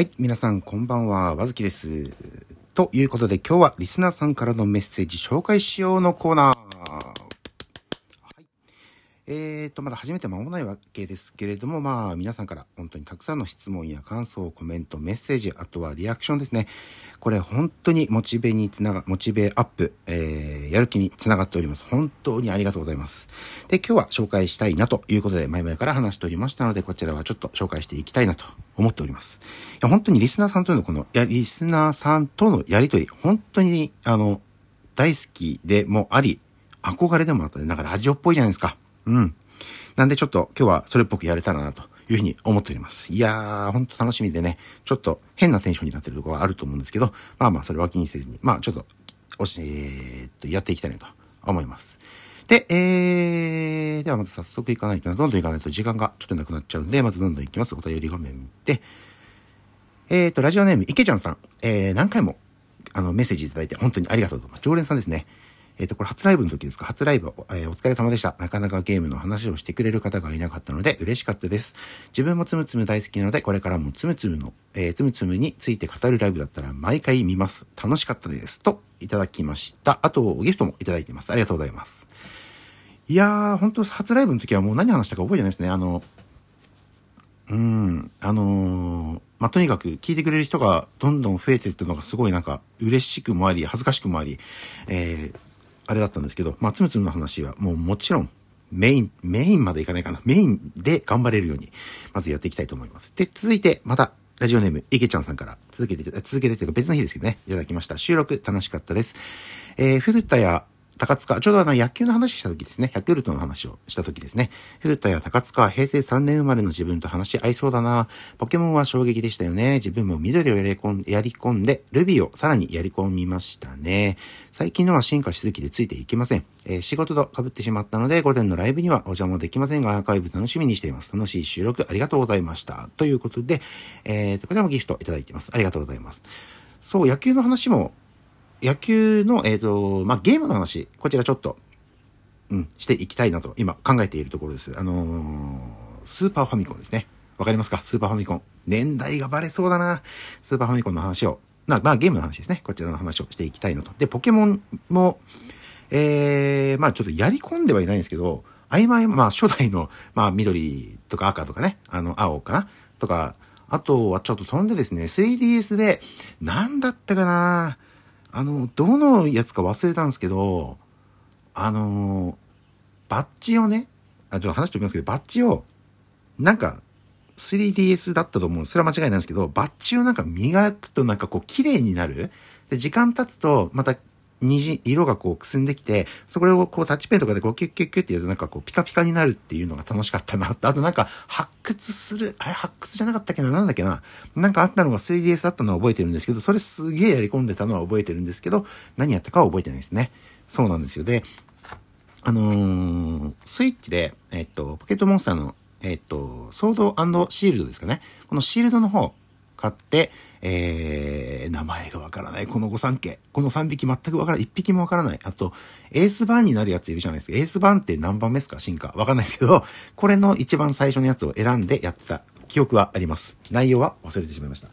はい、皆さんこんばんは、わずきです。ということで今日はリスナーさんからのメッセージ紹介しようのコーナー。はい。えーと、まだ始めて間もないわけですけれども、まあ皆さんから本当にたくさんの質問や感想、コメント、メッセージ、あとはリアクションですね。これ本当にモチベにつなが、モチベアップ、えー、やる気につながっております。本当にありがとうございます。で、今日は紹介したいなということで、前々から話しておりましたので、こちらはちょっと紹介していきたいなと思っております。いや、本当にリスナーさんとのこの、や、リスナーさんとのやりとり、本当に、あの、大好きでもあり、憧れでもあったね。なんかラジオっぽいじゃないですか。うん。なんでちょっと今日はそれっぽくやれたらなというふうに思っております。いやー、ほんと楽しみでね、ちょっと変なテンションになってるところはあると思うんですけど、まあまあそれは気にせずに、まあちょっと、おし、えー、っと、やっていきたいなと思います。で、えー、ではまず早速行かないとな、どんどん行かないと時間がちょっとなくなっちゃうんで、まずどんどん行きます。お便り画面見て、えーと、ラジオネーム、池ちゃんさん、えー、何回も、あの、メッセージいただいて本当にありがとうございます。常連さんですね。えっ、と、これ初ライブの時ですか？初ライブ、えーお疲れ様でした。なかなかゲームの話をしてくれる方がいなかったので嬉しかったです。自分もつむつむ大好きなので、これからもつむつむの、えー、つむつむについて語るライブだったら毎回見ます。楽しかったです。と、いただきました。あと、ギフトもいただいてます。ありがとうございます。いやー、本当初ライブの時はもう何話したか覚えてないですね。あの、うん、あのーまあ、とにかく聞いてくれる人がどんどん増えていったのがすごいなんか嬉しくもあり、恥ずかしくもあり、えー、あれだったんですけど、ま、つむつむの話はもうもちろんメイン、メインまでいかないかな。メインで頑張れるように、まずやっていきたいと思います。で、続いて、また、ラジオネーム、いけちゃんさんから続けて、続けてというか別の日ですけどね、いただきました。収録楽しかったです。えー、古田や高塚、ちょうどあの野球の話した時ですね。ヤクルトの話をした時ですね。古田や高塚は平成3年生まれの自分と話し合いそうだな。ポケモンは衝撃でしたよね。自分も緑をやり込んやり込んで、ルビーをさらにやり込みましたね。最近のは進化しすぎてついていけません。えー仕事と被ってしまったので、午前のライブにはお邪魔できませんが、アーカイブ楽しみにしています。楽しい収録ありがとうございました。ということで、えーと、こちらもギフトいただいてます。ありがとうございます。そう、野球の話も、野球の、えっ、と、まあ、ゲームの話、こちらちょっと、うん、していきたいなと今考えているところです。あのースーパーファミコンですね。わかりますか？スーパーファミコン。年代がバレそうだな。スーパーファミコンの話を、まあ、ま、ゲームの話ですね。こちらの話をしていきたいのと。で、ポケモンも、えー、まあちょっとやり込んではいないんですけど、曖昧、まあ初代の、まあ緑とか赤とかね、あの、青かな？とか、あとはちょっと飛んでですね、3DS で、なんだったかな？あの、どのやつか忘れたんですけど、あのバッジをね、あ、ちょっと話しておきますけど、バッチを、なんか、3DS だったと思う。それは間違いないんですけど、バッチをなんか磨くとなんかこう綺麗になる。で、時間経つと、また、虹、色がこうくすんできて、そこをこうタッチペンとかでこうキュッキュッキュッってやるとなんかこうピカピカになるっていうのが楽しかったなって。あとなんか発掘する、あれ発掘じゃなかったっけな？なんだっけな？なんかあったのが 3DS だったのは覚えてるんですけど、それすげえやり込んでたのは覚えてるんですけど、何やったかは覚えてないですね。そうなんですよ。で、あのースイッチで、えっと、ポケットモンスターの、えっと、ソードシールドですかね。このシールドの方、買って、えー、名前がわからない。この御三家。この3匹全くわからない。1匹もわからない。あと、エースバーンになるやついるじゃないですか。エースバーンって何番目ですか？進化。わかんないですけど、これの一番最初のやつを選んでやってた記憶はあります。内容は忘れてしまいました。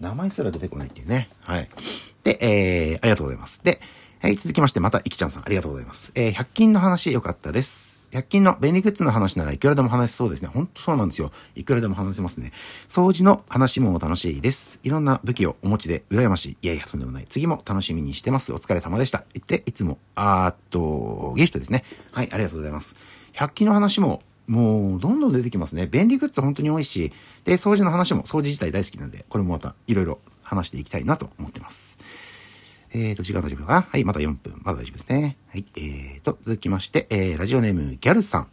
名前すら出てこないっていうね。はい。で、えー、ありがとうございます。で、はい、続きまして、また、いきちゃんさん、ありがとうございます。えー、100均の話、よかったです。100均の便利グッズの話ならいくらでも話せそうですね。ほんとそうなんですよ。いくらでも話せますね。掃除の話も楽しいです。いろんな武器をお持ちで羨ましい。いやいや、とんでもない。次も楽しみにしてます。お疲れ様でした。言って、いつも、あーっと、ギフトですね。はい、ありがとうございます。100均の話も、もう、どんどん出てきますね。便利グッズ本当に多いし、で、掃除の話も、掃除自体大好きなんで、これもまた、いろいろ話していきたいなと思ってます。えーと、時間大丈夫かな？はい、まだ4分。まだ大丈夫ですね。はい、えーと、続きまして、えー、ラジオネーム、ギャルさん。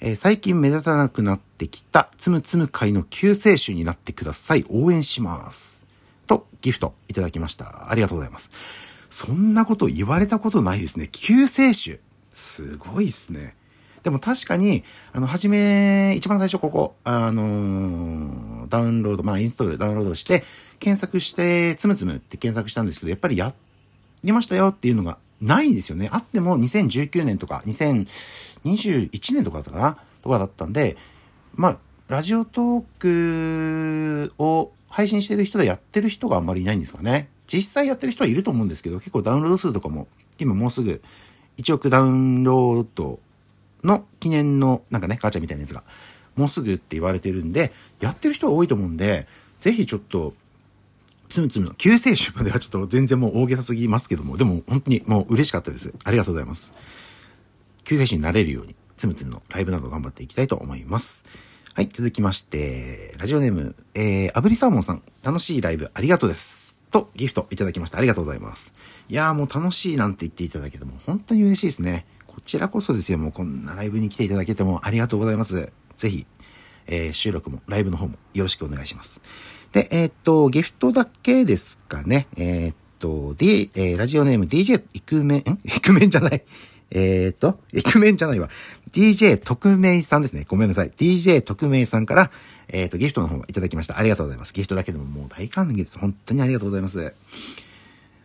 えー最近目立たなくなってきた、つむつむ会の救世主になってください。応援します。と、ギフトいただきました。ありがとうございます。そんなこと言われたことないですね。救世主。すごいっすね。でも確かに、あの、はじめ、一番最初ここ、あのーダウンロード、まあ、インストール、ダウンロードして、検索して、つむつむって検索したんですけど、やっぱりやりましたよっていうのがないんですよね。あっても2019年とか、2021年とかだったかなとかだったんで、まあ、ラジオトークを配信してる人でやってる人があんまりいないんですかね。実際やってる人はいると思うんですけど、結構ダウンロード数とかも、今もうすぐ1億ダウンロードの記念のなんかね、ガチャみたいなやつが、もうすぐって言われてるんで、やってる人は多いと思うんで、ぜひちょっと、つむつむの救世主まではちょっと全然もう大げさすぎますけども、でも本当にもう嬉しかったです。ありがとうございます。救世主になれるように、つむつむのライブなど頑張っていきたいと思います。はい、続きまして、ラジオネーム、えー、炙りサーモンさん、楽しいライブありがとうです。と、ギフトいただきました。ありがとうございます。いやーもう楽しいなんて言っていただけても本当に嬉しいですね。こちらこそですよ、もうこんなライブに来ていただけてもありがとうございます。ぜひ、えー、収録も、ライブの方もよろしくお願いします。で、えー、っと、ギフトだけですかね。えー、っと、D、えー、ラジオネーム DJ イクメン、ん？イクメンじゃない。え、っと、イクメンじゃないわ。DJ 特命さんですね。ごめんなさい。DJ 特命さんから、え、っと、ギフトの方いただきました。ありがとうございます。ギフトだけでももう大歓迎です。本当にありがとうございます。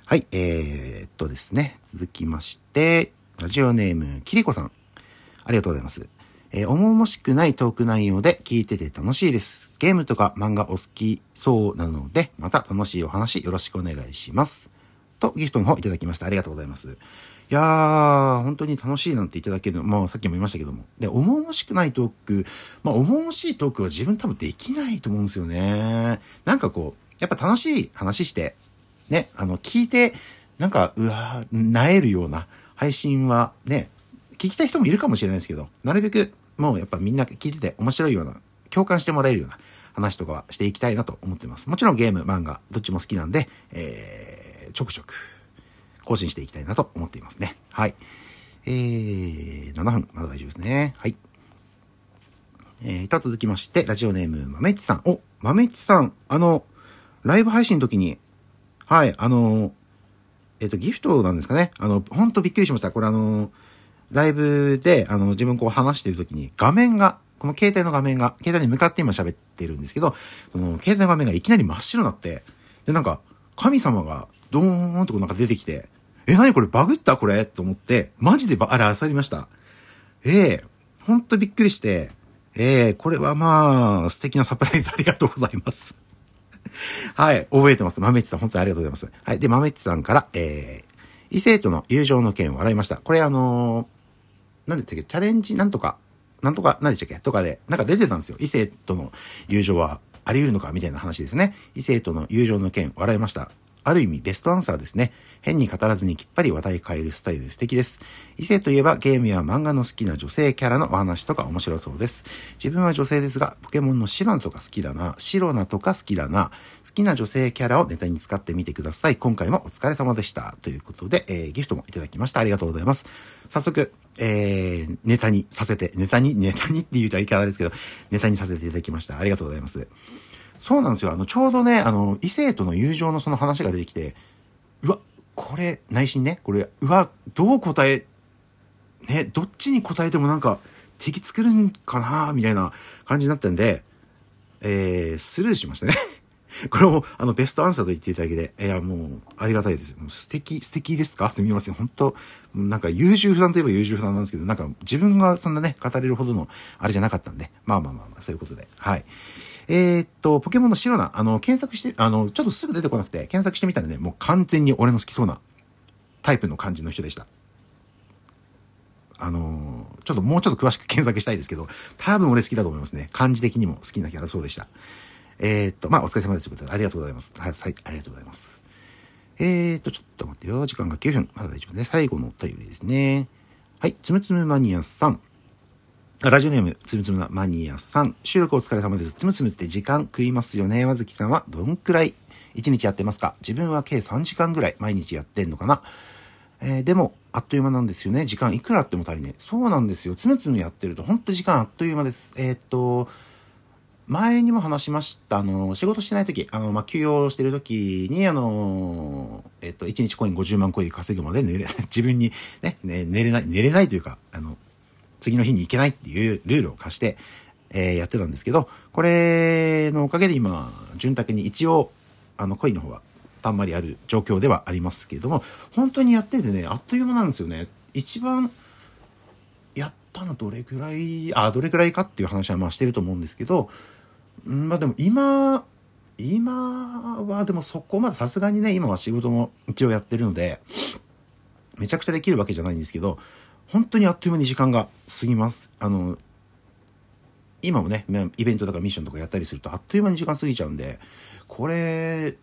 はい、えー、っとですね。続きまして、ラジオネーム、キリコさん。ありがとうございます。えー、重々しくないトーク内容で聞いてて楽しいです。ゲームとか漫画お好きそうなので、また楽しいお話よろしくお願いします。と、ギフトの方いただきました。ありがとうございます。いやー、本当に楽しいなんていただけるの、まあさっきも言いましたけども。で、重々しくないトーク、まあ重々しいトークは自分多分できないと思うんですよね。なんかこう、やっぱ楽しい話して、ね、あの、聞いて、なんか、うわー、なえるような配信はね、聞きたい人もいるかもしれないですけど、なるべくもうやっぱみんな聞いてて面白いような、共感してもらえるような話とかはしていきたいなと思ってます。もちろんゲーム、漫画、どっちも好きなんで、えー、ちょくちょく更新していきたいなと思っていますね。はい。えー、7分、まだ大丈夫ですね。はい。えー、と続きまして、ラジオネーム、まめっちさん。お、まめっちさん、あの、ライブ配信の時に、はい、あの、えっ、ー、と、ギフトなんですかね。あの、ほんとびっくりしました。これあの、ライブで、あの、自分こう話してる時に画面が、この携帯の画面が、携帯に向かって今喋ってるんですけど、その携帯の画面がいきなり真っ白になって、で、なんか、神様がドーンとこうなんか出てきて、え、なにこれバグったこれと思って、マジでば、あれ、あさりました。ええー、ほんとびっくりして、ええー、これはまあ、素敵なサプライズありがとうございます。はい、覚えてます。豆地さん、本当にありがとうございます。はい、で、豆地さんから、えー、異性との友情の件を洗いました。これあのなんでしたっけ、チャレンジなんとか、なんとか、何でしたっけ？とかで、なんか出てたんですよ。異性との友情はあり得るのか？みたいな話ですね。異性との友情の件、笑いました。ある意味ベストアンサーですね。変に語らずにきっぱり話題変えるスタイル素敵です。異性といえばゲームや漫画の好きな女性キャラのお話とか面白そうです。自分は女性ですが、ポケモンのシロナとか好きだな、シロナとか好きだな、好きな女性キャラをネタに使ってみてください。今回もお疲れ様でした。ということで、えー、ギフトもいただきました。ありがとうございます。早速、えー、ネタにさせて、ネタに、ネタにって言うと言い方ですけど、ネタにさせていただきました。ありがとうございます。そうなんですよ。あの、ちょうどね、あの、異性との友情のその話が出てきて、うわ、これ、内心ね、これ、うわ、どう答え、ね、どっちに答えてもなんか、敵作るんかなみたいな感じになったんで、えー、スルーしましたね これも、あの、ベストアンサーと言っていただけで、いや、もう、ありがたいです。もう素敵、素敵ですか？すみません。本当なんか優柔不断といえば優柔不断なんですけど、なんか自分がそんなね、語れるほどの、あれじゃなかったんで、まあまあまあまあ、そういうことで、はい。えー、っと、ポケモンのシロナ、あの、検索して、あの、ちょっとすぐ出てこなくて、検索してみたらね、もう完全に俺の好きそうなタイプの感じの人でした。あのー、ちょっともうちょっと詳しく検索したいですけど、多分俺好きだと思いますね。漢字的にも好きなキャラそうでした。えー、っと、まあ、お疲れ様ですということで、ありがとうございます。はい、ありがとうございます。えー、っと、ちょっと待ってよ。時間が9分。まだ大丈夫で。最後のお便りですね。はい、つむつむマニアさん。ラジオネーム、つむつむなマニアさん。収録お疲れ様です。つむつむって時間食いますよね。まずきさんはどんくらい1日やってますか？自分は計3時間ぐらい毎日やってんのかな？えー、でも、あっという間なんですよね。時間いくらあっても足りねえ。そうなんですよ。つむつむやってると、ほんと時間あっという間です。えー、っと、前にも話しました。あの、仕事してない時、あの、まあ、休養してる時に、あの、えっと、1日コイン50万コイン稼ぐまで寝れ、自分にね、ね、寝れない、寝れないというか、あの、次の日に行けないっていうルールを課して、えー、やってたんですけど、これのおかげで今、潤沢に一応、あの、コインの方は、たんまりある状況ではありますけれども、本当にやっててね、あっという間なんですよね。一番、やったのどれくらい、あ、どれくらいかっていう話はまあしてると思うんですけど、んまあでも今、今はでもそこまでさすがにね、今は仕事も一応やってるので、めちゃくちゃできるわけじゃないんですけど、本当にあっという間に時間が過ぎます。あの、今もね、イベントとかミッションとかやったりするとあっという間に時間過ぎちゃうんで、これ、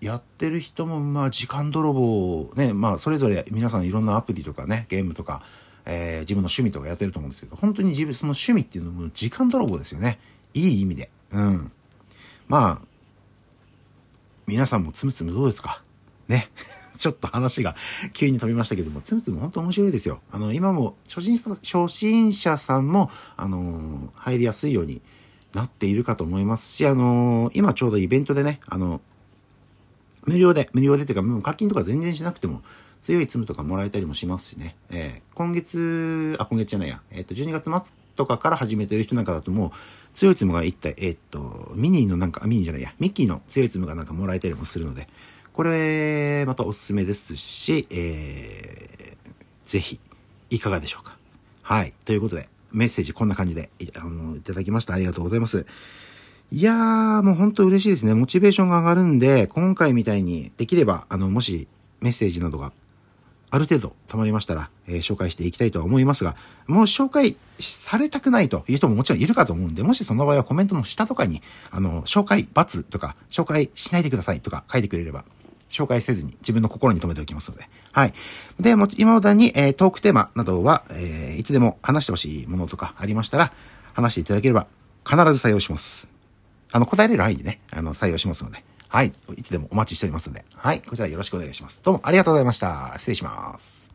やってる人も、まあ、時間泥棒、ね、まあ、それぞれ皆さんいろんなアプリとかね、ゲームとか、えー、自分の趣味とかやってると思うんですけど、本当に自分、その趣味っていうのも時間泥棒ですよね。いい意味で。うん。まあ、皆さんもつむつむどうですか？ね。ちょっと話が急に飛びましたけども、つむつむ本当面白いですよ。あの、今も初心者、初心者さんも、あのー、入りやすいようになっているかと思いますし、あのー、今ちょうどイベントでね、あの、無料で、無料でっていうか、もう課金とか全然しなくても、強いツムとかもらえたりもしますしね。えー、今月、あ、今月じゃないや。えっ、と、12月末とかから始めてる人なんかだともう、強いツムが一体、えっ、と、ミニーのなんか、ミニーじゃないや、ミッキーの強いツムがなんかもらえたりもするので、これ、またおすすめですし、えー、ぜひ、いかがでしょうか。はい。ということで、メッセージこんな感じでいあのいただきました。ありがとうございます。いやー、もうほんと嬉しいですね。モチベーションが上がるんで、今回みたいにできれば、あの、もしメッセージなどがある程度溜まりましたら、えー、紹介していきたいとは思いますが、もう紹介されたくないという人ももちろんいるかと思うんで、もしその場合はコメントの下とかに、あの、紹介×とか、紹介しないでくださいとか書いてくれれば、紹介せずに自分の心に留めておきますので。はい。で、も今までに、えー、トークテーマなどは、えー、いつでも話してほしいものとかありましたら、話していただければ必ず採用します。あの、答えれる範囲でね、あの、採用しますので。はい。いつでもお待ちしておりますので。はい。こちらよろしくお願いします。どうもありがとうございました。失礼します。